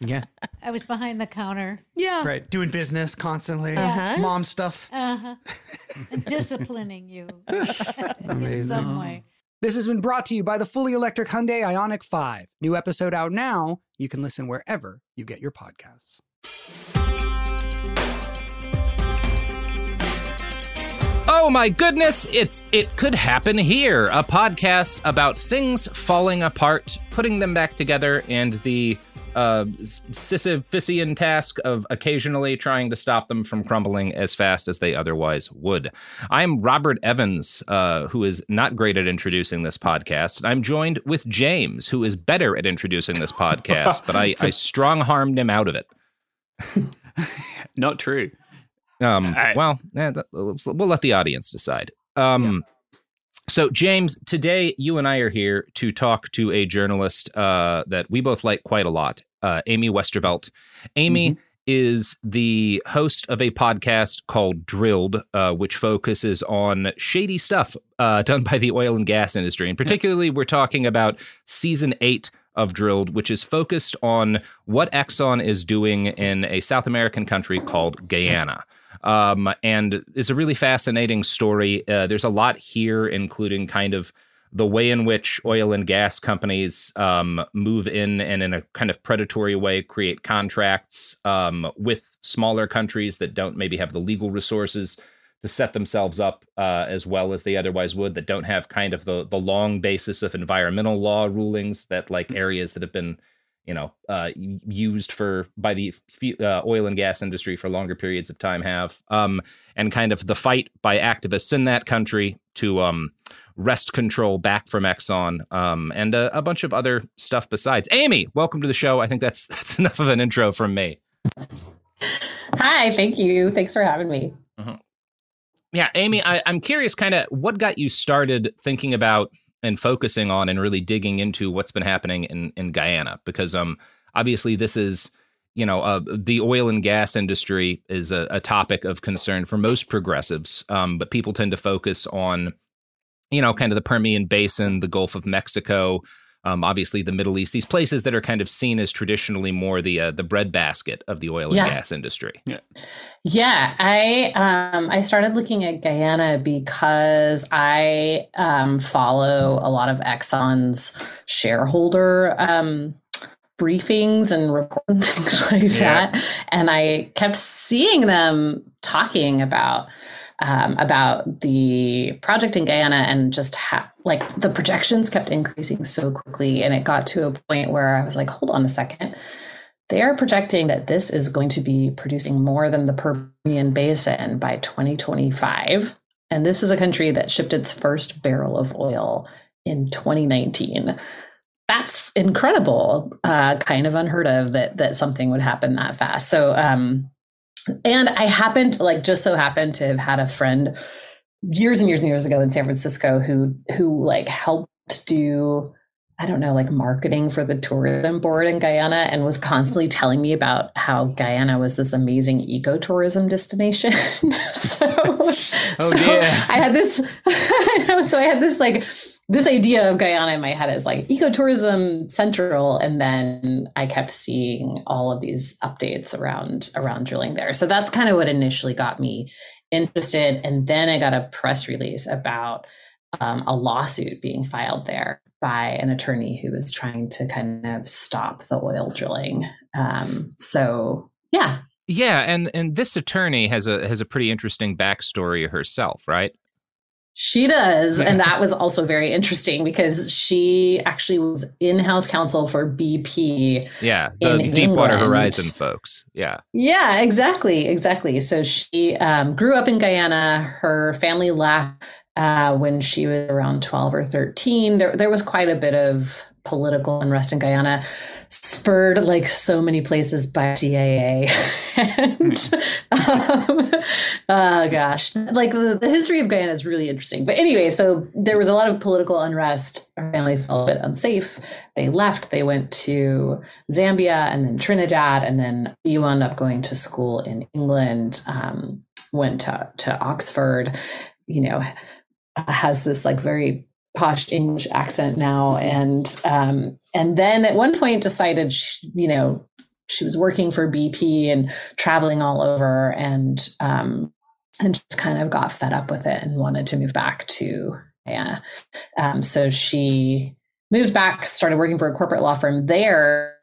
Lot. Yeah. I was behind the counter, Yeah. Right. Doing business constantly. Uh-huh. Mom stuff. uh-huh, and disciplining you in some way. This has been brought to you by the fully electric Hyundai Ioniq 5. New episode out now. You can listen wherever you get your podcasts. Oh my goodness, it's It Could Happen Here, a podcast about things falling apart, putting them back together, and the uh, Sisyphusian task of occasionally trying to stop them from crumbling as fast as they otherwise would. I'm Robert Evans, uh, who is not great at introducing this podcast. And I'm joined with James, who is better at introducing this podcast, but I, I strong harmed him out of it. Not true. Um, right. Well, eh, that- we'll let the audience decide. Um, So, James, today you and I are here to talk to a journalist uh, that we both like quite a lot, uh, Amy Westervelt. Amy Mm-hmm. is the host of a podcast called Drilled, uh, which focuses on shady stuff uh, done by the oil and gas industry. And particularly, we're talking about season eight of Drilled, which is focused on what Exxon is doing in a South American country called Guyana. Um, and it's a really fascinating story. Uh, there's a lot here, including kind of the way in which oil and gas companies um, move in and in a kind of predatory way create contracts um, with smaller countries that don't maybe have the legal resources to set themselves up uh, as well as they otherwise would, that don't have kind of the the long basis of environmental law rulings that like areas that have been you know uh, used for by the uh, oil and gas industry for longer periods of time have um, and kind of the fight by activists in that country to um, wrest control back from Exxon um, and a, a bunch of other stuff besides. Amy, welcome to the show. I think that's that's enough of an intro from me. Hi, thank you. Thanks for having me. Yeah, Amy, I, I'm curious, kind of what got you started thinking about and focusing on and really digging into what's been happening in in Guyana because um obviously this is you know uh, the oil and gas industry is a, a topic of concern for most progressives um but people tend to focus on you know kind of the Permian Basin, the Gulf of Mexico, um obviously the Middle East, these places that are kind of seen as traditionally more the uh, the breadbasket of the oil and Yeah. gas industry. Yeah, yeah. I um I started looking at Guyana because I um follow a lot of Exxon's shareholder um briefings and reports and things like Yeah. that. And I kept seeing them talking about um, about the project in Guyana and just how like the projections kept increasing so quickly. And it got to a point where I was like, hold on a second. They are projecting that this is going to be producing more than the Permian Basin by 2025. And this is a country that shipped its first barrel of oil in 2019. That's incredible. Uh, kind of unheard of that that something would happen that fast. So, um, and I happened, like, just so happened to have had a friend years and years and years ago in San Francisco who who like helped do I don't know, like marketing for the tourism board in Guyana and was constantly telling me about how Guyana was this amazing ecotourism destination. so, Oh, so dear. I had this, I know, so I had this like, this idea of Guyana in my head is like ecotourism central, and then I kept seeing all of these updates around around drilling there. So that's kind of what initially got me interested, and then I got a press release about um, a lawsuit being filed there by an attorney who was trying to kind of stop the oil drilling. Um, so yeah, Yeah, and and this attorney has a has a pretty interesting backstory herself, right? She does. And that was also very interesting because she actually was in house counsel for BP. Yeah, the Deepwater Horizon folks. Yeah, Yeah, exactly. Exactly. So she um, grew up in Guyana. Her family left uh, when she was around 12 or 13. There, there was quite a bit of political unrest in Guyana, spurred like so many places by CIA. and, um, oh gosh, like the, the history of Guyana is really interesting. But anyway, so there was a lot of political unrest. Her family felt a bit unsafe. They left. They went to Zambia and then Trinidad, and then you wound up going to school in England. Um, went to to Oxford. You know, has this like very posh English accent now, and um, and then at one point decided, she, you know, she was working for BP and traveling all over, and um, and just kind of got fed up with it and wanted to move back to Guyana. Um, so she moved back, started working for a corporate law firm there.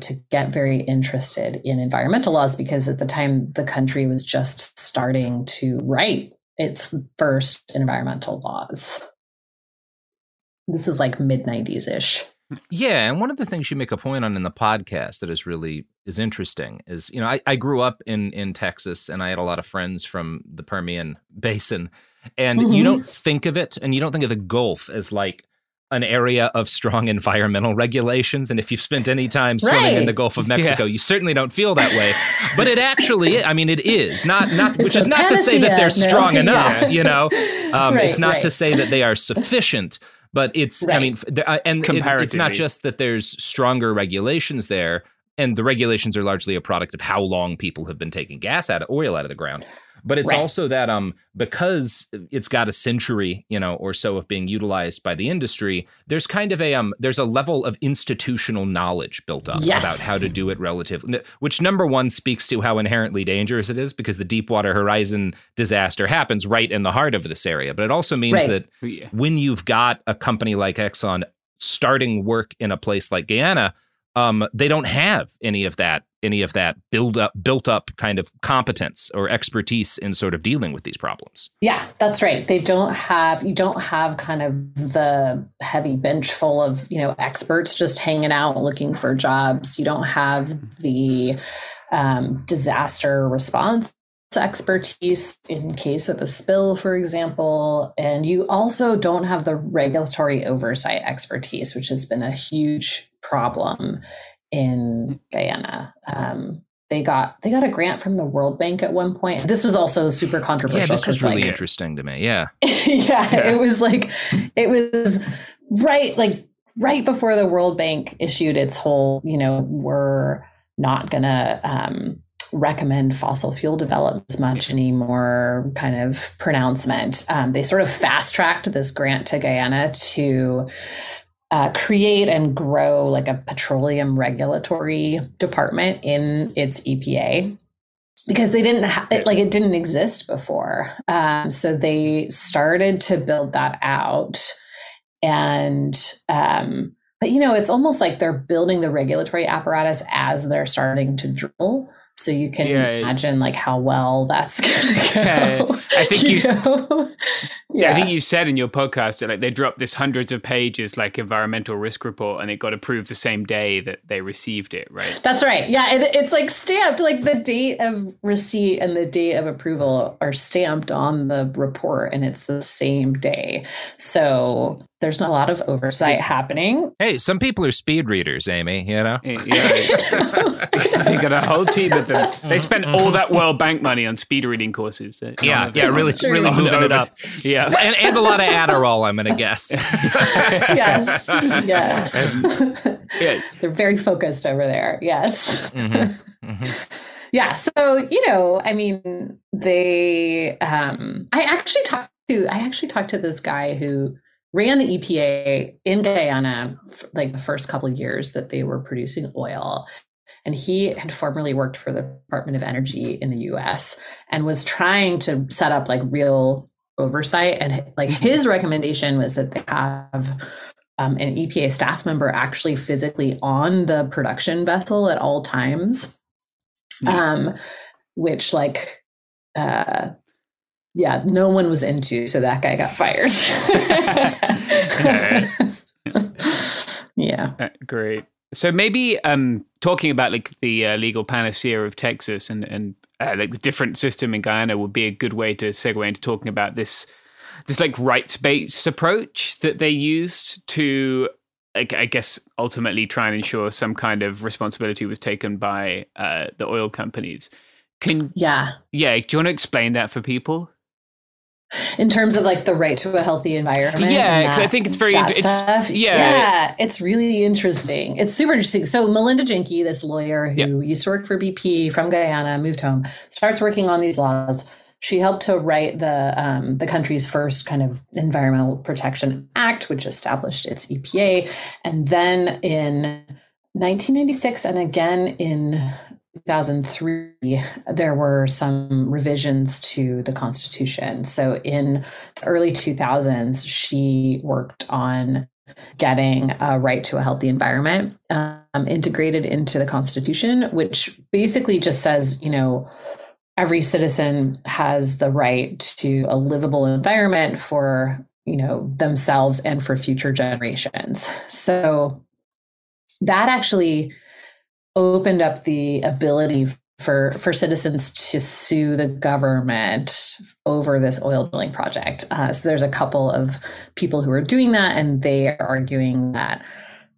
To get very interested in environmental laws because at the time the country was just starting to write its first environmental laws. This was like mid 90s ish. yeah, and one of the things you make a point on in the podcast that is really is interesting is you know I, I grew up in in Texas and I had a lot of friends from the Permian Basin, and you Mhm. don't think of it and you don't think of the Gulf as like an area of strong environmental regulations. And if you've spent any time swimming in the Gulf of Mexico, you certainly don't feel that way. But it actually, I mean, it is not not, It's which is not to say that they're. No. strong Yeah. enough. You know, um, Right, it's not to say that they are sufficient. But it's, I mean, f- there- uh, and it's, it's not just that there's stronger regulations there, and the regulations are largely a product of how long people have been taking gas out of oil out of the ground. But it's Right. also that um because it's got a century, you know, or so of being utilized by the industry, there's kind of a um there's a level of institutional knowledge built up Yes. about how to do it relatively which number one speaks to how inherently dangerous it is because the Deepwater Horizon disaster happens right in the heart of this area. But it also means Right. that when you've got a company like Exxon starting work in a place like Guyana, um, they don't have any of that, any of that build up, built up kind of competence or expertise in sort of dealing with these problems. Yeah, that's right. They don't have you don't have kind of the heavy bench full of, you know, experts just hanging out looking for jobs. You don't have the um, disaster response expertise in case of a spill, for example. And you also don't have the regulatory oversight expertise, which has been a huge problem in Guyana. Um, they got they got a grant from the World Bank at one point. This was also super controversial. Yeah, this was really like, interesting to me. Yeah. yeah, Yeah. it was like it was right like right before the World Bank issued its whole, you know, we're not gonna um, recommend fossil fuel development as much anymore kind of pronouncement. Um, they sort of fast tracked this grant to Guyana to uh, create and grow like a petroleum regulatory department in its EPA because they didn't have it like it didn't exist before. Um, so they started to build that out and um, but you know it's almost like they're building the regulatory apparatus as they're starting to drill so you can Yeah, imagine like how well that's gonna go Yeah, I think you s- know? Yeah. I think you said in your podcast that like they dropped this hundreds of pages like environmental risk report and it got approved the same day that they received it, right? That's right. Yeah, it, it's like stamped. Like the date of receipt and the date of approval are stamped on the report, and it's the same day. So there's not a lot of oversight happening. Hey, some people are speed readers, Amy, you know? Eh, Yeah, they got a whole team of them. They spent all that World Bank money on speed reading courses. Uh, Yeah, yeah, really, really on moving it up. Yeah, yeah, and, and a lot of Adderall. I'm gonna guess. yes, yes. Yeah. They're very focused over there. Yes. Mhm, mhm. yeah so you know i mean they um i actually talked to i actually talked to this guy who ran the epa in guyana f- like the first couple of years that they were producing oil and he had formerly worked for the department of energy in the us and was trying to set up like real oversight. And like his recommendation was that they have um, an epa staff member actually physically on the production vessel at all times. Um which like uh yeah no one was into so that guy got fired. Yeah. Uh, Great. So maybe um, talking about like the uh, legal panacea of Texas and and uh, like the different system in Guyana would be a good way to segue into talking about this this like rights based approach that they used to like I guess ultimately try and ensure some kind of responsibility was taken by uh, the oil companies. Can yeah yeah, do you want to explain that for people? In terms of like the right to a healthy environment Yeah, I think it's very that int- it's- yeah. yeah it's really interesting. It's super interesting. So melinda Janki this lawyer who used to work for bp from guyana moved home starts working on these laws. She helped to write the um, the country's first kind of environmental protection act which established its epa and then in 1996 and again in 2003 there were some revisions to the constitution. So in the early 2000s she worked on getting a right to a healthy environment um, integrated into the constitution which basically just says you know every citizen has the right to a livable environment for you know themselves and for future generations. So that actually opened up the ability for for citizens to sue the government over this oil drilling project. Uh, so there's a couple of people who are doing that, and they are arguing that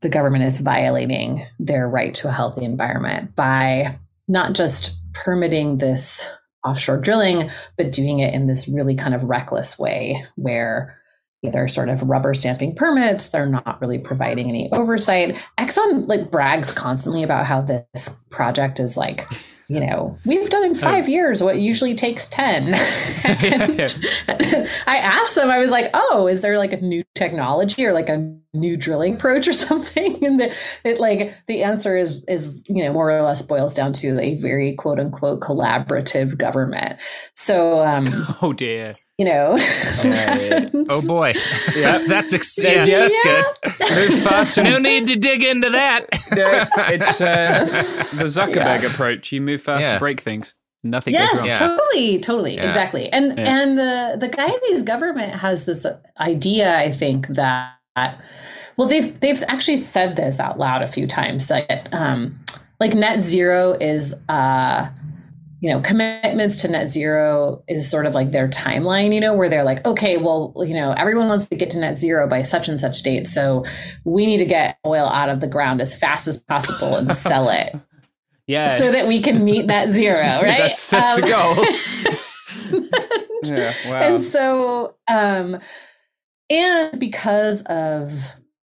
the government is violating their right to a healthy environment by not just permitting this offshore drilling, but doing it in this really kind of reckless way where they're sort of rubber stamping permits. They're not really providing any oversight. Exxon like brags constantly about how this project is like you know we've done in five years what usually takes 10 And i asked them i was like oh is there like a new technology or like a new drilling approach or something? And the, it like the answer is is you know more or less boils down to a very quote unquote collaborative government. So um Oh dear. You know Oh boy, Yeah. that's ex- Yeah, yeah, yeah. that's Yeah. good. Move fast and No need to dig into that. No, it's, uh, the Zuckerberg Yeah. approach. You move fast Yeah. to break things. Nothing yes goes wrong. Yeah. totally totally Yeah. exactly and Yeah. and the the guyanese government has this idea i think that well they've they've actually said this out loud a few times that um like net zero is uh you know commitments to net zero is sort of like their timeline you know where they're like okay well you know everyone wants to get to net zero by such and such date so we need to get oil out of the ground as fast as possible and sell it Yeah. so that we can meet that zero right That's, that's the Um, goal. yeah. Wow. and so um and because of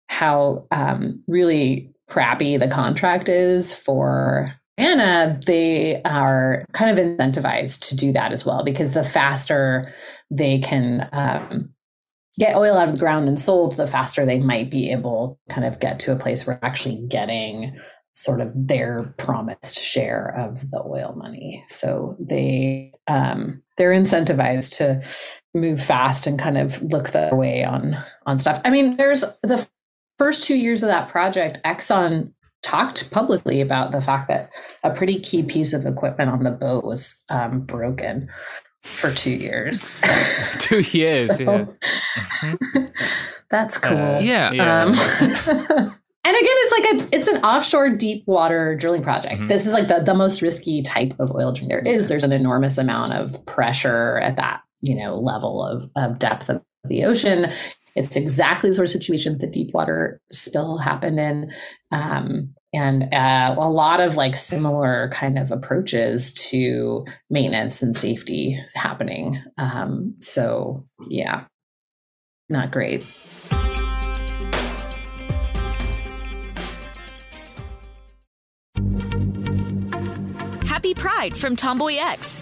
how um really crappy the contract is for Anna, they are kind of incentivized to do that as well because the faster they can um, get oil out of the ground and sold, the faster they might be able to kind of get to a place where actually getting sort of their promised share of the oil money. So they um, they're incentivized to move fast and kind of look their way on on stuff. I mean, there's the first two years of that project, Exxon talked publicly about the fact that a pretty key piece of equipment on the boat was um, broken for two years. Two years. So, yeah. that's cool. Uh, Yeah. Yeah. Um, and again, it's like a it's an offshore deep water drilling project. Mhm. This is like the, the most risky type of oil drilling there is. There's an enormous amount of pressure at that you know level of, of depth of the ocean. It's exactly the sort of situation that deep water spill happened in. Um, and uh, a lot of like similar kind of approaches to maintenance and safety happening. Um, so yeah, not great. Happy Pride from Tomboy X,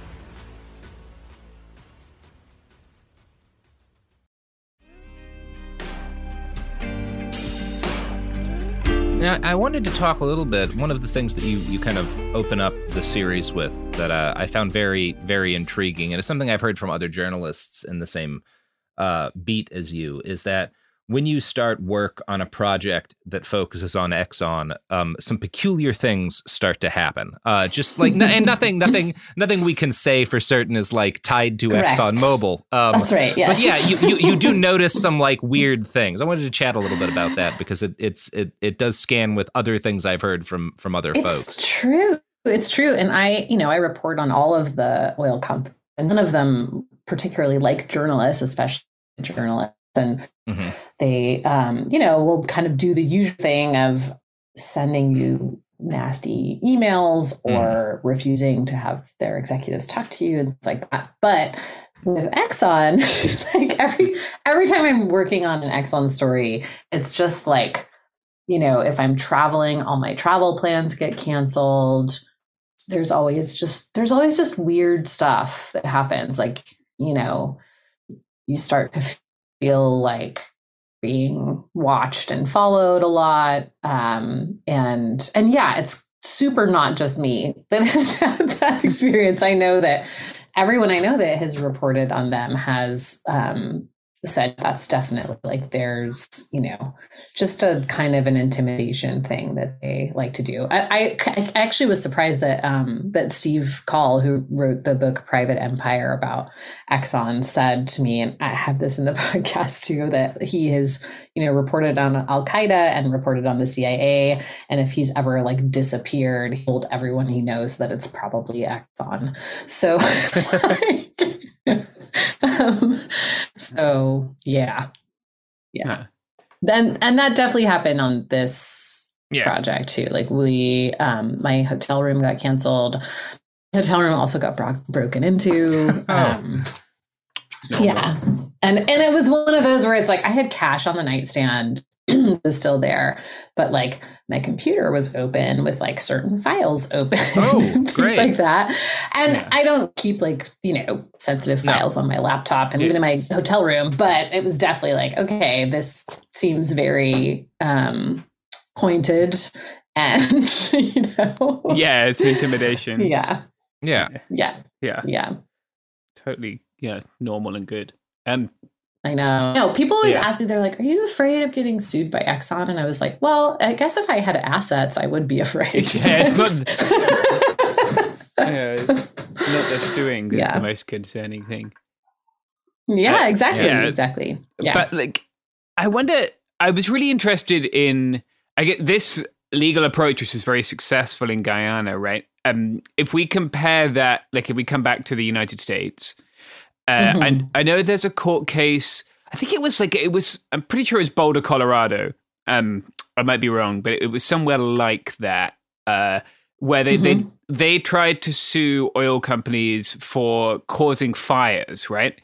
Now, I wanted to talk a little bit. One of the things that you, you kind of open up the series with that uh, I found very, very intriguing, and it's something I've heard from other journalists in the same uh, beat as you, is that when you start work on a project that focuses on Exxon, um, some peculiar things start to happen. Uh, just like and nothing, nothing, nothing we can say for certain is like tied to Correct. Exxon Mobil. Um, That's right. Yes. But yeah, you, you you do notice some like weird things. I wanted to chat a little bit about that because it it's it it does scan with other things I've heard from from other it's folks. true. It's true. And I, you know, I report on all of the oil companies, and none of them particularly like journalists, especially journalists. And Mm-hmm. they, um, you know, will kind of do the usual thing of sending you nasty emails or refusing to have their executives talk to you and things like that. But with Exxon, like every every time I'm working on an Exxon story, it's just like, you know, if I'm traveling, all my travel plans get canceled. There's always just there's always just weird stuff that happens. Like, you know, you start to feel like being watched and followed a lot. Um, and and yeah, it's super not just me that has had that experience. I know that everyone I know that has reported on them has um, said that's definitely like there's you know just a kind of an intimidation thing that they like to do. I, I, I actually was surprised that um, that Steve Coll, who wrote the book Private Empire about Exxon, said to me, and I have this in the podcast too, that he has you know reported on Al Qaeda and reported on the CIA, and if he's ever like disappeared, he told everyone he knows that it's probably Exxon. So. like, um, so yeah, yeah. Huh. Then and that definitely happened on this Yeah. project too. Like we, um, my hotel room got canceled. Hotel room also got bro- broken into. Oh. Um, yeah, and and it was one of those where it's like I had cash on the nightstand. was still there, but like my computer was open with like certain files open, Oh, and things great. like that. And Yeah. I don't keep like you know sensitive No. files on my laptop and Yeah. even in my hotel room, but it was definitely like okay, this seems very um pointed and you know Yeah, it's intimidation. yeah Yeah. yeah yeah, yeah totally. Yeah, normal and good. Um, I know. No, people always Yeah. ask me, they're like, Are you afraid of getting sued by Exxon? And I was like, Well, I guess if I had assets, I would be afraid. Yeah, it's Yeah, not the suing that's Yeah. the most concerning thing. yeah, Uh, exactly, yeah. exactly. Yeah. But like, I wonder. I was really interested in. I get this legal approach, which was very successful in Guyana, right? Um, if we compare that, like, if we come back to the United States, uh, Mhm. and I know there's a court case. I think it was like it was. I'm pretty sure it's Boulder, Colorado. Um, I might be wrong, but it was somewhere like that, uh, where they they they tried to sue oil companies for causing fires, right?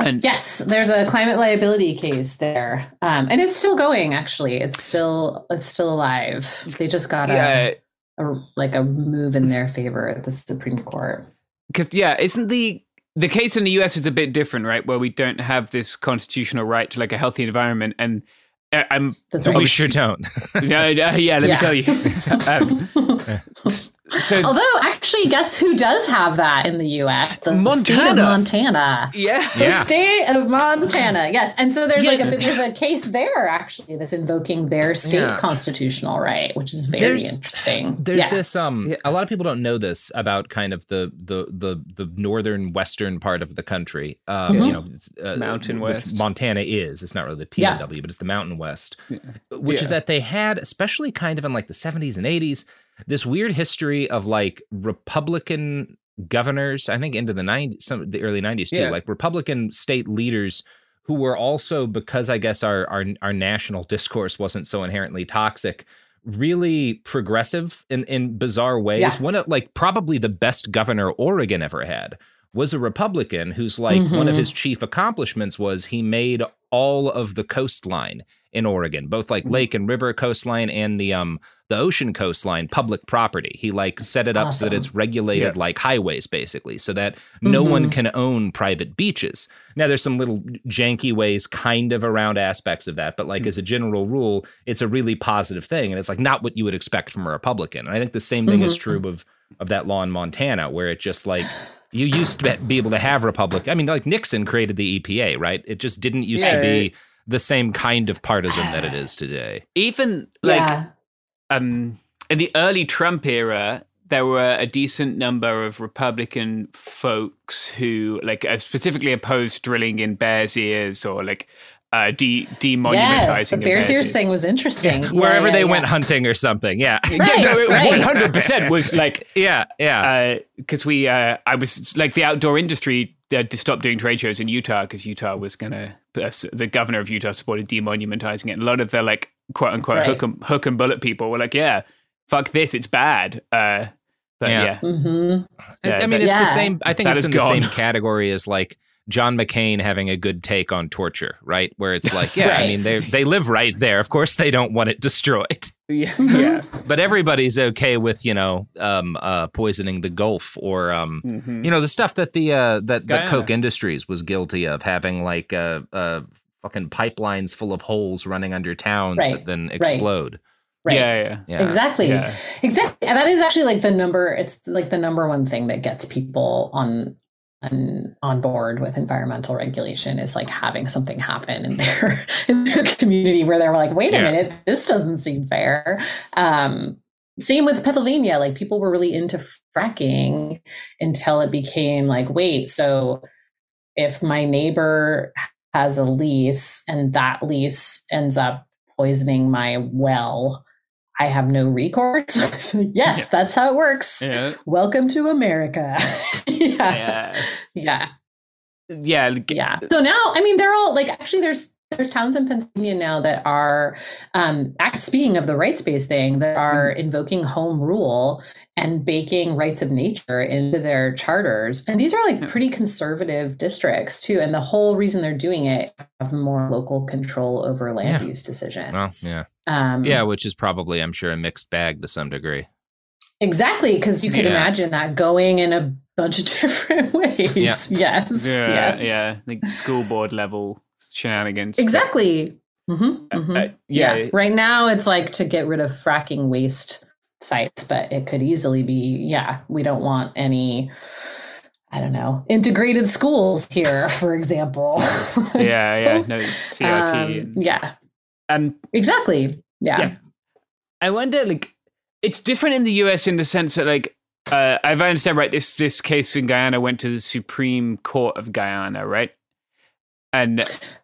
And Yes, there's a climate liability case there, um, and it's still going. Actually, it's still it's still alive. They just got a, a like a move in their favor at the Supreme Court. because yeah, isn't the the case in the US is a bit different, right? Where we don't have this constitutional right to like a healthy environment, and uh, I'm That's right. we sure don't. yeah, uh, yeah. Let Yeah. me tell you. um, so Although, actually, guess who does have that in the U.S. The state of Montana. Montana. yeah, The Yeah. state of Montana. Yes, and so there's Yeah. like a there's a case there actually that's invoking their state Yeah. constitutional right, which is very There's- interesting. There's yeah. this um a lot of people don't know this about kind of the the the the northern western part of the country. Um you know, uh, Mountain West. Montana is. It's not really the Yeah. PNW, but it's the Mountain West. Which is that they had especially kind of in like the 70s and 80s this weird history of like Republican governors, I think into the 90s some the early 90s too, Yeah. like Republican state leaders who were also because I guess our our our national discourse wasn't so inherently toxic, really progressive in in bizarre ways. Yeah. One of like probably the best governor Oregon ever had was a Republican whose like one of Mhm. his chief accomplishments was he made all of the coastline in Oregon, both like lake and river coastline and the um the ocean coastline public property. He like set it up so that it's regulated like highways basically, so that no one Mhm. can own private beaches. Now there's some little janky ways kind of around aspects of that, but like as a general rule, it's a really positive thing and it's like not what you would expect from a Republican. And I think the same thing is Mhm. true of of that law in Montana where it just like you used to be able to have Republic. I mean, like Nixon created the EPA, right? It just didn't used to Yeah. be the same kind of partisan that it is today. even like yeah. um, in the early Trump era, there were a decent number of Republican folks who, like, uh, specifically opposed drilling in Bears Ears or like uh, de demonumentizing. Yes, the Bears Bears Ears thing was interesting. Yeah, Wherever yeah, they yeah. went hunting or something. Yeah. Right, yeah, no, one hundred percent was like yeah. Yeah. because we uh, I was like the outdoor industry had to stop doing trade shows in Utah because Utah was gonna uh, the governor of Utah supported demonumentizing it. And a lot of the like quote unquote Right. hook and hook and bullet people were like, yeah, fuck this, it's bad. Uh, but Yeah. yeah, Mhm. I- Yeah, I mean, it's Yeah. the same. I think That it's is in the same category as like John McCain having a good take on torture, right? Where it's like, yeah, I mean, they they live right there. Of course, they don't want it destroyed, yeah, Mm-hmm. yeah. but everybody's okay with you know um, uh, poisoning the Gulf or um, Mhm. you know the stuff that the uh, that that Guyana. Koch Industries was guilty of having like uh, uh, fucking pipelines full of holes running under towns Right, that then explode. Right. Yeah, yeah. Yeah. Exactly. Yeah. Exactly. And that is actually like the number it's like the number one thing that gets people on on, on board with environmental regulation is like having something happen in their in their community where they're like, wait a Yeah. minute, this doesn't seem fair. Um same with Pennsylvania. Like people were really into fracking until it became like, wait, so if my neighbor has a lease and that lease ends up poisoning my well, I have no recourse. yes, Yeah. that's how it works. Yeah. Welcome to America. yeah. Yeah. Yeah. Yeah. Yeah. So now, I mean, they're all like actually there's there's towns in Pennsylvania now that are um act speaking of the rights based thing that are invoking home rule and baking rights of nature into their charters. And these are like pretty conservative districts too. And the whole reason they're doing it have more local control over land Yeah. use decisions. Well, yeah, Um yeah, which is probably, I'm sure, a mixed bag to some degree. Exactly, because you could Yeah. imagine that going in a bunch of different ways. Yeah. Yes. Yeah. yes. Yeah. Like school board level shenanigans. Exactly. hmm Uh, uh, yeah. Right now, it's like to get rid of fracking waste sites, but it could easily be, yeah, we don't want any, I don't know, integrated schools here, for example. Yeah. Yeah. No CRT. Um, and- yeah, um, exactly. Yeah. Yeah. I wonder, like, it's different in the US in the sense that, like, uh, if I understand right, this this case in Guyana went to the Supreme Court of Guyana, right? And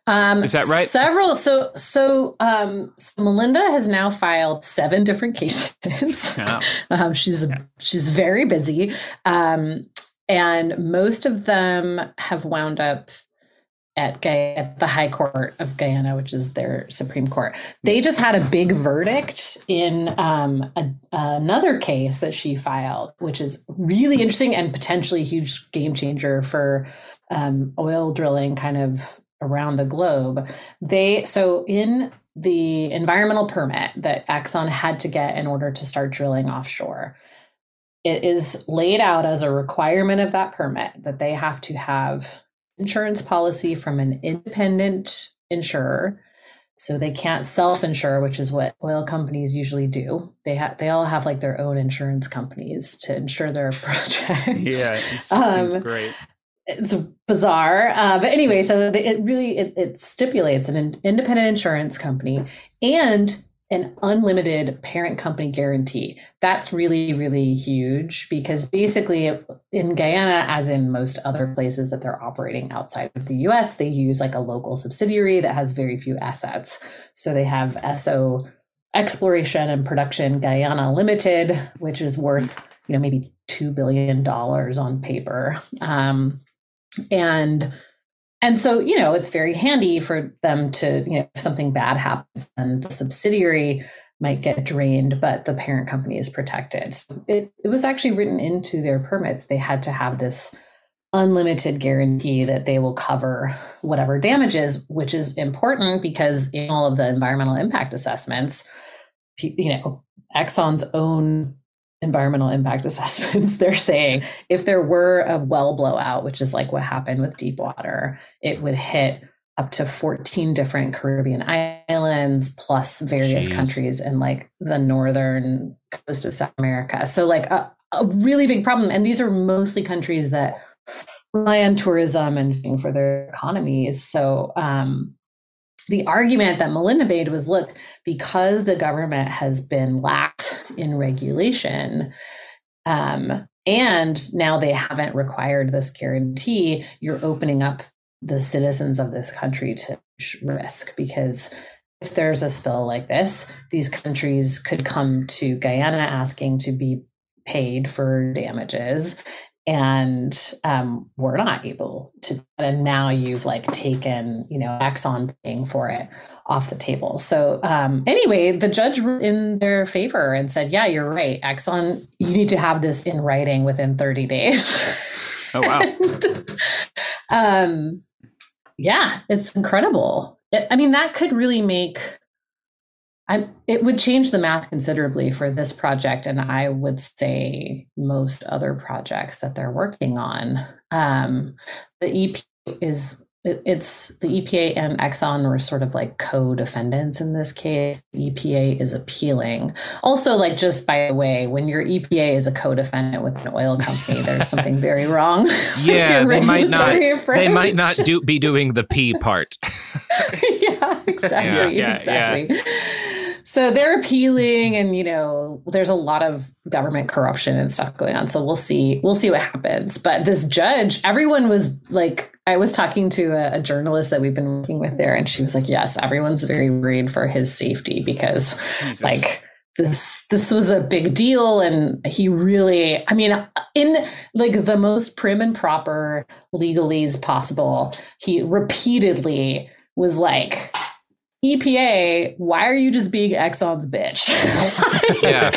Um, Is that right? Several. So, so, um, so Melinda has now filed seven different cases. Um, she's she's very busy, um, and most of them have wound up at, at the High Court of Guyana, which is their Supreme Court. They just had a big verdict in um, a, another case that she filed, which is really interesting and potentially a huge game changer for um, oil drilling, kind of around the globe. They so in the environmental permit that Exxon had to get in order to start drilling offshore. It is laid out as a requirement of that permit that they have to have insurance policy from an independent insurer. So they can't self-insure, which is what oil companies usually do. They have they all have like their own insurance companies to insure their projects. yeah, it's, Um, it's great. it's bizarre uh, but anyway so it really it, it stipulates an in- independent insurance company and an unlimited parent company guarantee. That's really really huge because basically in guyana as in most other places that they're operating outside of the us they use like a local subsidiary that has very few assets. So they have Esso exploration and production guyana limited which is worth you know maybe $2 billion on paper. Um, and and so you know it's very handy for them to you know if something bad happens and the subsidiary might get drained but the parent company is protected. So it, it was actually written into their permit that they had to have this unlimited guarantee that they will cover whatever damages which is important because in all of the environmental impact assessments you know exxon's own environmental impact assessments, they're saying if there were a well blowout, which is like what happened with Deepwater, it would hit up to 14 different Caribbean islands plus various Jeez. countries in like the northern coast of South America. So like a, a really big problem. And these are mostly countries that rely on tourism and for their economies. So um the argument that Melinda made was look, because the government has been lax in regulation, um, and now they haven't required this guarantee, you're opening up the citizens of this country to risk. Because if there's a spill like this, these countries could come to Guyana asking to be paid for damages and um, we're not able to and now you've like taken you know exxon paying for it off the table. So um, anyway the judge in their favor and said yeah you're right. Exxon you need to have this in writing within 30 days. Oh wow. And, um yeah it's incredible. It- i mean that could really make I, it would change the math considerably for this project, and I would say most other projects that they're working on. Um, the EP is it's the EPA and Exxon were sort of like co-defendants in this case. The EPA is appealing. Also, like just by the way, when your EPA is a co-defendant with an oil company, there's something very wrong. Yeah, they might not. regulatory They might not do be doing the P part. yeah, exactly. Yeah, yeah, exactly. So they're appealing and you know, there's a lot of government corruption and stuff going on. So we'll see, we'll see what happens. But this judge, everyone was like, I was talking to a, a journalist that we've been working with there, and she was like, Yes, everyone's very worried for his safety because Jesus. like this this was a big deal and he really i mean in like the most prim and proper legalese possible he repeatedly was like epa why are you just being exxon's bitch Yeah.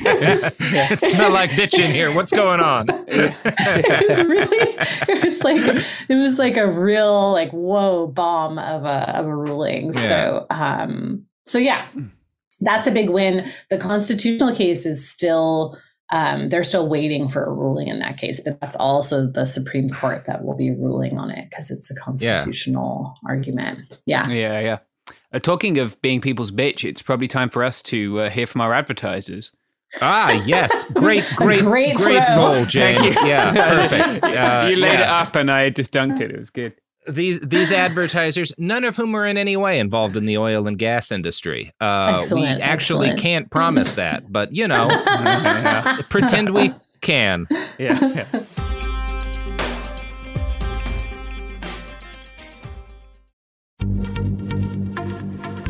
it smelled like bitch in here. What's going on? it was really it was like it was like a real like whoa bomb of a of a ruling Yeah. so um so yeah that's a big win the constitutional case is still um they're still waiting for a ruling in that case but that's also the supreme court that will be ruling on it because it's a constitutional argument yeah yeah, yeah. Uh, talking of being people's bitch, it's probably time for us to uh, hear from our advertisers. Ah, yes. Great, great, great great, throw. goal, James. Yeah, perfect. Uh, you laid it up, and I just dunked it. It was good. These these advertisers, none of whom are in any way involved in the oil and gas industry. Uh, we actually excellent. can't promise that, but you know, pretend we can. Yeah. yeah.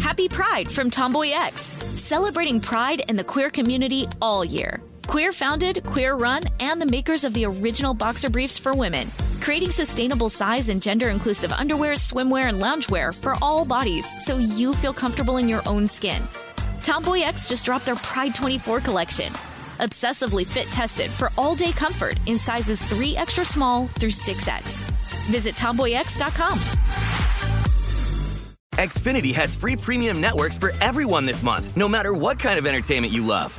Happy Pride from Tomboy X, celebrating pride in the queer community all year. Queer founded, queer run, and the makers of the original boxer briefs for women, creating sustainable size and gender inclusive underwear, swimwear, and loungewear for all bodies so you feel comfortable in your own skin. Tomboy X just dropped their Pride 24 collection. Obsessively fit tested for all day comfort in sizes 3 extra small through 6X. Visit tomboyx.com. Xfinity has free premium networks for everyone this month, no matter what kind of entertainment you love.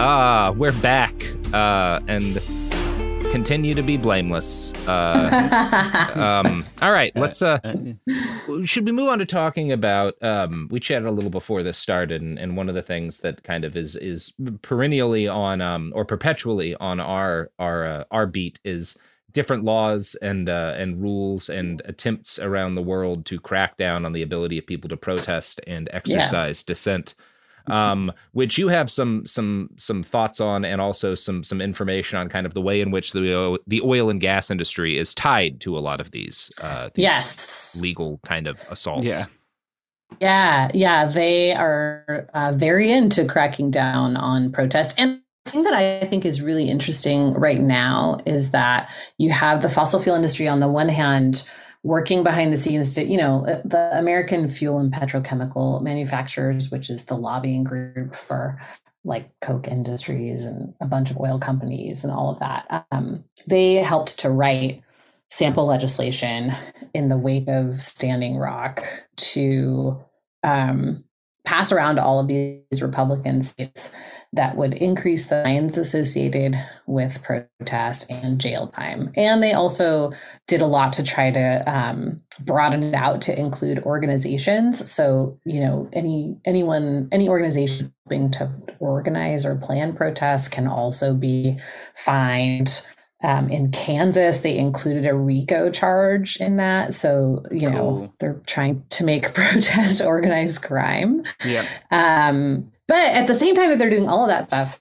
Ah, we're back, uh, and continue to be blameless. Uh, um, all right, let's. Uh, should we move on to talking about? Um, we chatted a little before this started, and, and one of the things that kind of is is perennially on, um, or perpetually on our our uh, our beat is different laws and uh, and rules and attempts around the world to crack down on the ability of people to protest and exercise dissent um, which you have some some some thoughts on, and also some some information on kind of the way in which the oil, the oil and gas industry is tied to a lot of these, uh, these Yes. legal kind of assaults. Yeah. Yeah, yeah, they are uh, very into cracking down on protest. And the thing that I think is really interesting right now is that you have the fossil fuel industry on the one hand working behind the scenes to, you know, uh, the American Fuel and Petrochemical Manufacturers, which is the lobbying group for like Koch Industries and a bunch of oil companies and all of that. Um, they helped to write sample legislation in the wake of Standing Rock to um, pass around all of these Republican states that would increase the fines associated with protest and jail time. And they also did a lot to try to um, broaden it out to include organizations. So, you know, any anyone, any organization helping to organize or plan protests can also be fined. Um, in Kansas, they included a RICO charge in that. So, you know, Cool. they're trying to make protest organized crime. Yeah. Um, but at the same time that they're doing all of that stuff,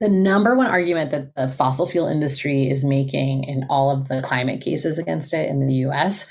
the number one argument that the fossil fuel industry is making in all of the climate cases against it in the US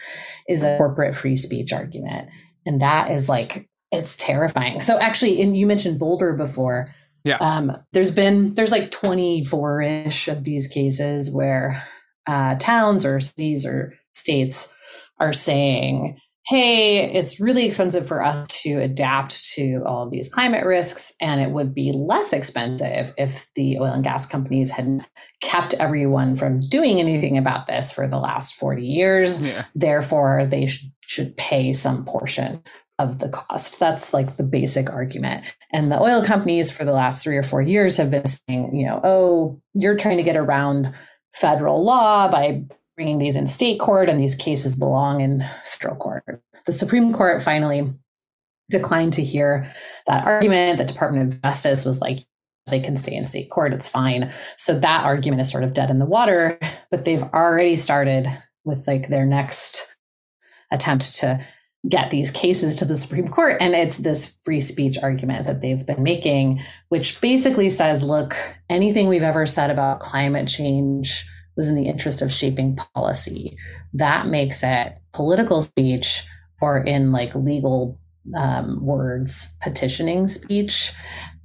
is a corporate free speech argument. And that is like, it's terrifying. So actually, and you mentioned Boulder before. Yeah. Um, there's been, there's like 24 ish of these cases where uh, towns or cities or states are saying, hey, it's really expensive for us to adapt to all of these climate risks, and it would be less expensive if the oil and gas companies had kept everyone from doing anything about this for the last 40 years. Yeah. Therefore, they sh- should pay some portion of the cost. That's like the basic argument. And the oil companies for the last three or four years have been saying, you know, oh, you're trying to get around federal law by bringing these in state court, and these cases belong in federal court. The Supreme Court finally declined to hear that argument. The Department of Justice was like, they can stay in state court, it's fine. So that argument is sort of dead in the water, but they've already started with like their next attempt to get these cases to the Supreme Court. And it's this free speech argument that they've been making, which basically says look, anything we've ever said about climate change was in the interest of shaping policy. That makes it political speech or in like legal um, words, petitioning speech,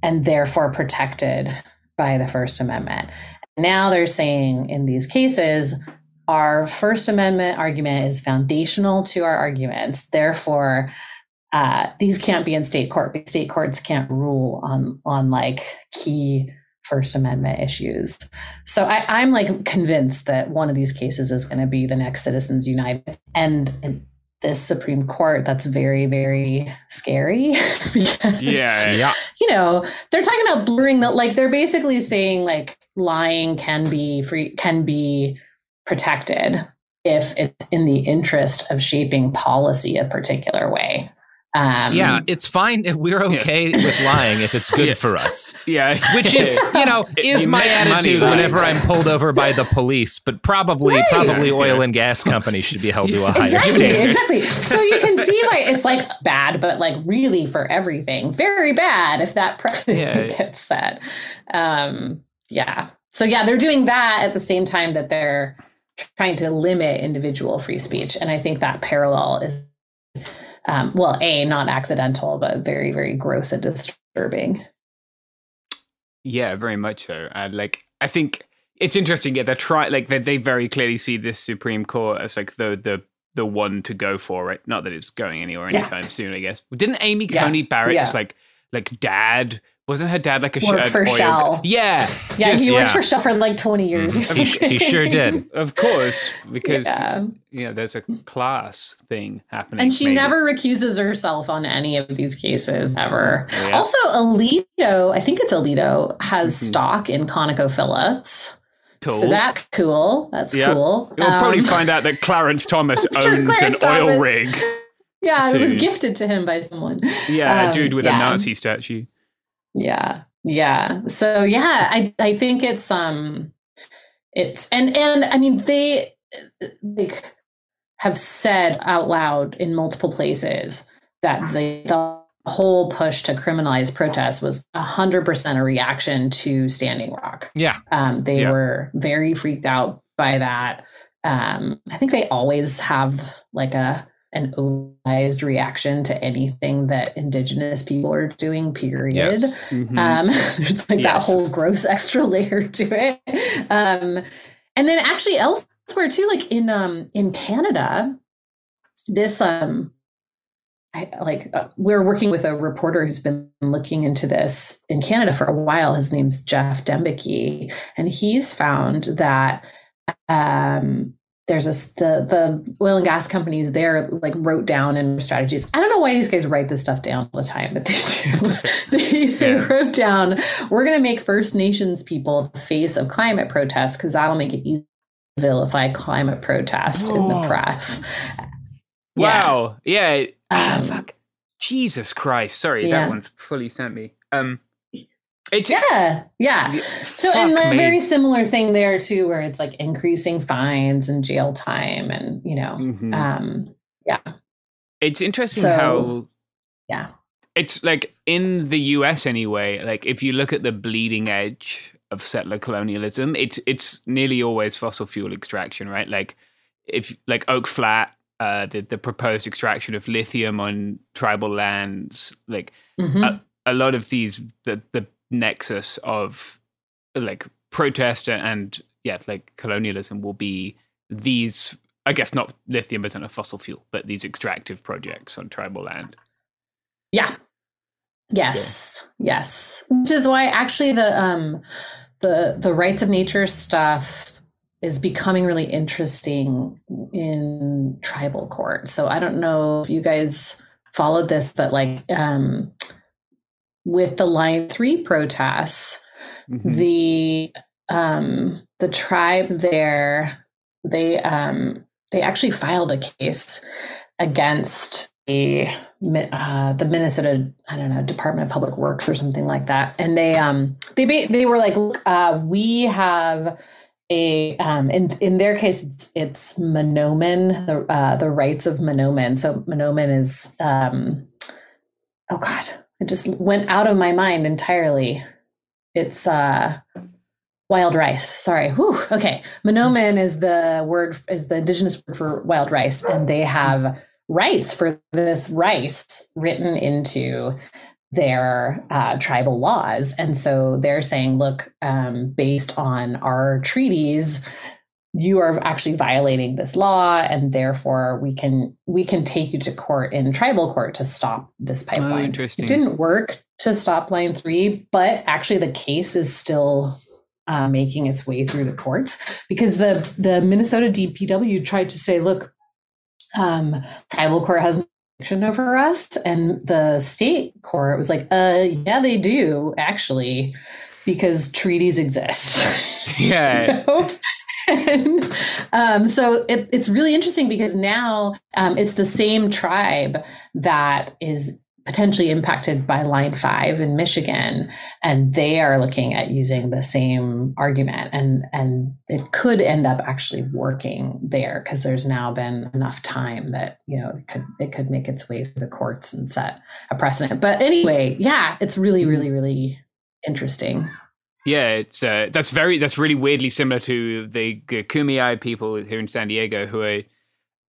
and therefore protected by the First Amendment. Now they're saying in these cases, our First Amendment argument is foundational to our arguments. Therefore, uh, these can't be in state court. State courts can't rule on on like key First Amendment issues. So I, I'm like convinced that one of these cases is going to be the next Citizens United, and, and this Supreme Court that's very, very scary. because, yeah, yeah. You know, they're talking about blurring the like they're basically saying like lying can be free can be protected if it's in the interest of shaping policy a particular way. Um, yeah, it's fine if we're okay yeah. with lying if it's good yeah. for us. Yeah, which is you know is you my attitude whenever I'm pulled over by the police. But probably right. probably yeah. oil and gas companies should be held to a higher exactly, standard. Exactly. So you can see why it's like bad, but like really for everything, very bad if that precedent gets set. Um, yeah. So yeah, they're doing that at the same time that they're trying to limit individual free speech. And I think that parallel is, um, well, A, not accidental, but very, very gross and disturbing. Yeah, very much so. Like, I think it's interesting. Yeah, they're trying, like, they, they very clearly see this Supreme Court as like the, the, the one to go for, right? Not that it's going anywhere anytime yeah. soon, I guess. Didn't Amy Coney yeah. Barrett's yeah. like, like dad wasn't her dad like a worked for Shell? Yeah, yeah. Just, he worked yeah. for Shell for like twenty years. Mm. He, he, sure did, of course, because yeah. you know there's a class thing happening. And she maybe. never recuses herself on any of these cases ever. Yeah. Also, Alito, I think it's Alito, has mm-hmm. stock in ConocoPhillips. Cool. So that's cool. That's cool. We'll um, probably find out that Clarence Thomas owns Clarence an Thomas. oil rig. Yeah, it was gifted to him by someone. Yeah, um, a dude with a Nazi statue. Yeah. Yeah. So yeah, I I think it's um it's and and I mean they like have said out loud in multiple places that the the whole push to criminalize protests was 100% a reaction to Standing Rock. Yeah. Um, they yeah. were very freaked out by that. Um, I think they always have like a an organized reaction to anything that indigenous people are doing period yes. mm-hmm. um, there's like yes. that whole gross extra layer to it um, and then actually elsewhere too like in um in canada this um I, like uh, we're working with a reporter who's been looking into this in Canada for a while. His name's Geoff Dembicki, and he's found that um, there's a the the oil and gas companies there like wrote down in strategies. I don't know why these guys write this stuff down all the time, but they do. they, they yeah. wrote down we're going to make First Nations people the face of climate protests because that'll make it easy to vilify climate protest in the press. Wow. Yeah. yeah. Um, fuck. Jesus Christ. Sorry, yeah. that one's fully sent me. Um yeah, yeah. So, and a very similar thing there too, where it's like increasing fines and jail time, and you know, mm-hmm. um, yeah. It's interesting so, how, yeah, it's like in the U.S. anyway. Like if you look at the bleeding edge of settler colonialism, it's it's nearly always fossil fuel extraction, right? Like if like Oak Flat, uh, the the proposed extraction of lithium on tribal lands, like. Mm-hmm. A, a lot of these the the nexus of like protest and yeah, like colonialism will be these. I guess not lithium isn't a fossil fuel, but these extractive projects on tribal land. Yeah. Yes. Yeah. Yes. Which is why actually the um the the rights of nature stuff is becoming really interesting in tribal court. So I don't know if you guys followed this, but like um with the line three protests, mm-hmm. the um, the tribe there they um, they actually filed a case against the uh, the Minnesota I don't know Department of Public Works or something like that, and they um they they were like, look, uh, we have a um, in in their case it's, it's Mahnomen the uh, the rights of Mahnomen. So Mahnomen is um, oh god, it just went out of my mind entirely. It's uh, wild rice. Sorry. Whew. Okay, Mahnomen is the word is the indigenous word for wild rice, and they have rights for this rice written into their uh, tribal laws. And so they're saying, look, um, based on our treaties, you are actually violating this law and therefore we can we can take you to court in tribal court to stop this Oh, pipeline interesting. it didn't work to stop line three but actually the case is still uh, making its way through the courts because the the minnesota dpw tried to say look um, tribal court has jurisdiction over us and the state court was like uh yeah they do actually because treaties exist Yeah. And um, so it, it's really interesting because now um, it's the same tribe that is potentially impacted by line five in michigan and they are looking at using the same argument and and it could end up actually working there because there's now been enough time that you know it could it could make its way through the courts and set a precedent. But anyway yeah it's really really really interesting Yeah, it's uh, that's very that's really weirdly similar to the G- Kumeyaay people here in San Diego who are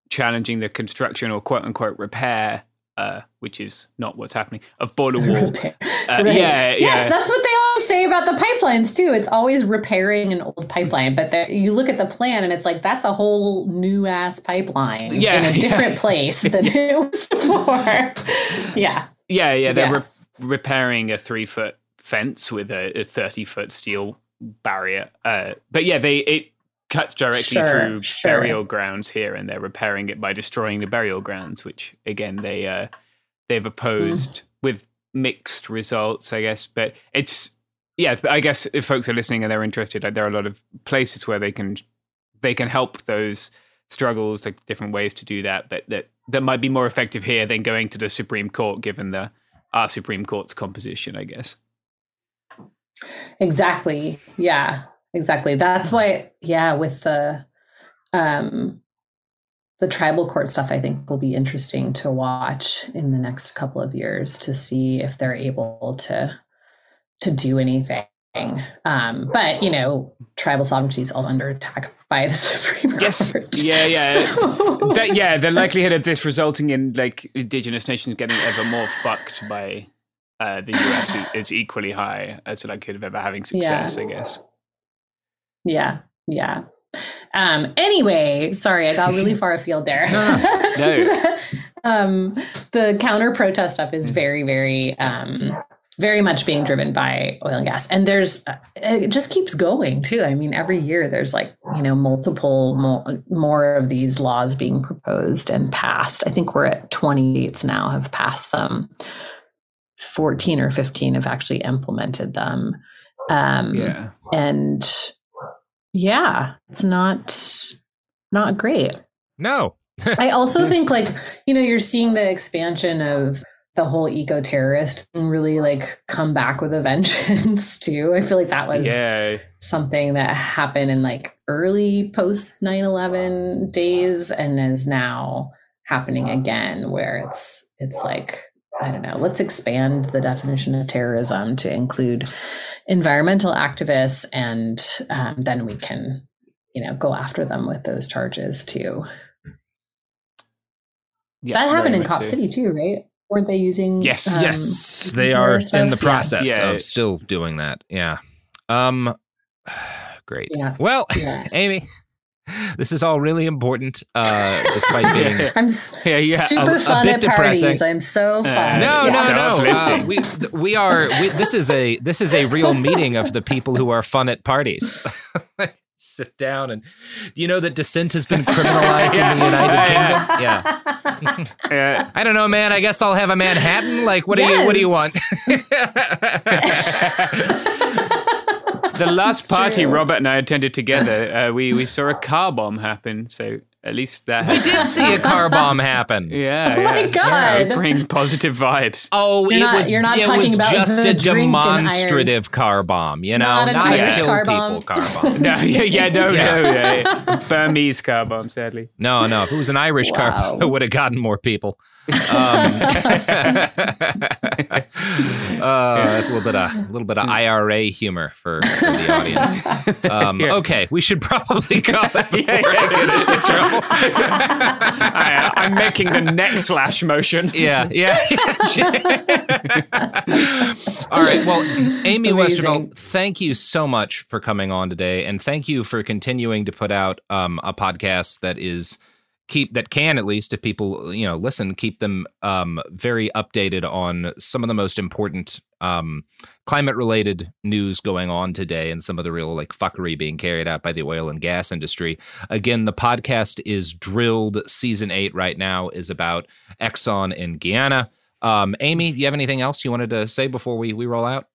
challenging the construction or quote unquote repair, uh, which is not what's happening of border wall. Uh, Right. Yeah, yes, yeah. that's what they all say about the pipelines too. It's always repairing an old pipeline, but there, you look at the plan and it's like that's a whole new ass pipeline Yeah, in a yeah. different place than it was before. yeah, Yeah, yeah, they're Yeah. Re- repairing a three foot fence with a, a thirty foot steel barrier. Uh, but yeah, they it cuts directly Sure, through sure. burial grounds here, and they're repairing it by destroying the burial grounds, which again they uh, they've opposed with mixed results, I guess. But it's yeah, I guess if folks are listening and they're interested, like, there are a lot of places where they can they can help those struggles, like different ways to do that, but that that might be more effective here than going to the Supreme Court, given the our Supreme Court's composition, I guess. Exactly. Yeah, exactly. That's why. Yeah, with the um the tribal court stuff, I think will be interesting to watch in the next couple of years to see if they're able to to do anything. Um, but you know, tribal sovereignty is all under attack by the Supreme Yes. Court. Yeah, yeah. So- That, yeah, the likelihood of this resulting in like indigenous nations getting ever more fucked by uh, the US is- equally high as likelihood of ever having success, I guess. yeah, yeah. Um, anyway, sorry, I got really far afield there. no. um, the counter protest stuff is very, very, um, very much being driven by oil and gas. And there's, uh, it just keeps going too. I mean, every year there's like, you know, multiple more, more of these laws being proposed and passed. I think we're at 20 states now have passed them. 14 or 15 have actually implemented them. Um, Yeah. and yeah it's not not great No. i also think like you know you're seeing the expansion of the whole eco-terrorist really like come back with a vengeance too i feel like that was Yeah. something that happened in like early post 9-11 days and is now happening again where it's it's like i don't know let's expand the definition of terrorism to include environmental activists and um, then we can you know go after them with those charges too yeah that happened in cop so. city too right weren't they using Yes. um, yes, they are in the process Yeah. of still doing that. Yeah. Um great. Yeah. Well, Yeah. Amy, this is all really important uh despite being i'm Yeah, yeah. super a- a fun bit at parties i'm so fun no, Yeah. no, So no. Uh, we we are. We, this is a this is a real meeting of the people who are fun at parties. Sit down and do you know that dissent has been criminalized in the United Kingdom? Yeah. Yeah. I don't know, man. I guess I'll have a Manhattan. Like, what do you what do you want? The last party true. Robert and I attended together, uh, we we saw a car bomb happen. So at least that. We did see a car bomb happen. Yeah. Oh my yeah. God. Yeah, bring positive vibes. Oh, You're it not- was you're not it talking was about just the a drink demonstrative car bomb, you know, Not not, a kill car people bomb. car bomb. No, yeah, yeah, no, Yeah. no, yeah, yeah. Burmese car bomb, sadly. No, no. If it was an Irish car bomb, it would have gotten more people. Um, uh, that's a little bit of a little bit of IRA humor for, for the audience. Um, Okay, we should probably call it before Yeah, I yeah, get us in trouble. I, I'm making the neck slash motion. Yeah, yeah. All right. Well, Amy Amazing. Westervelt, thank you so much for coming on today, and thank you for continuing to put out um, a podcast that is keep that can at least if people you know listen keep them um, very updated on some of the most important um, climate related news going on today and some of the real like fuckery being carried out by the oil and gas industry again the podcast is drilled season 8 right now is about exxon in guyana um, amy do you have anything else you wanted to say before we we roll out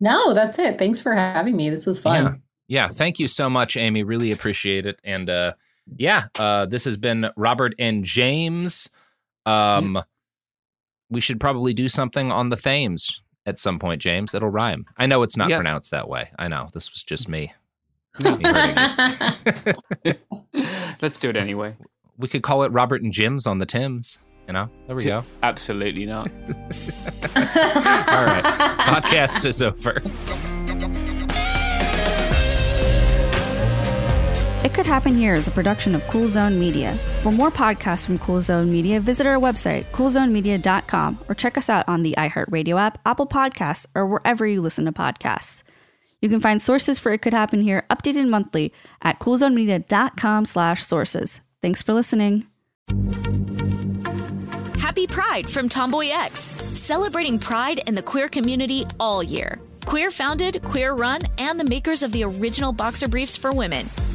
No, that's it. Thanks for having me. This was fun. Yeah. Yeah. Thank you so much, Amy. Really appreciate it. And uh yeah, uh this has been Robert and James. Um we should probably do something on the Thames at some point, James. It'll rhyme. I know it's not Yeah. pronounced that way. I know. This was just me. me. Let's do it anyway. we could call it Robert and Jim's on the Thames. You know, there we go. Absolutely not. All right. Podcast is over. It Could Happen Here is a production of Cool Zone Media. For more podcasts from Cool Zone Media, visit our website, coolzonemedia.com, or check us out on the iHeartRadio app, Apple Podcasts, or wherever you listen to podcasts. You can find sources for It Could Happen Here updated monthly at coolzonemedia.com slash sources. Thanks for listening. Happy Pride from Tomboy X, celebrating pride and the queer community all year. Queer founded, queer run, and the makers of the original boxer briefs for women,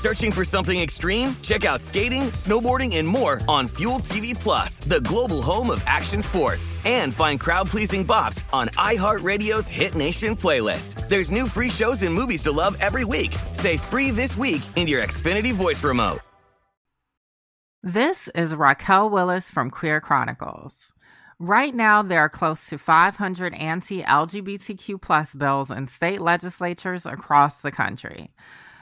Searching for something extreme? Check out skating, snowboarding, and more on Fuel TV Plus, the global home of action sports. And find crowd-pleasing bops on iHeartRadio's Hit Nation playlist. There's new free shows and movies to love every week. Say free this week in your Xfinity voice remote. This is Raquel Willis from Queer Chronicles. Right now, there are close to 500 anti LGBTQ plus bills in state legislatures across the country.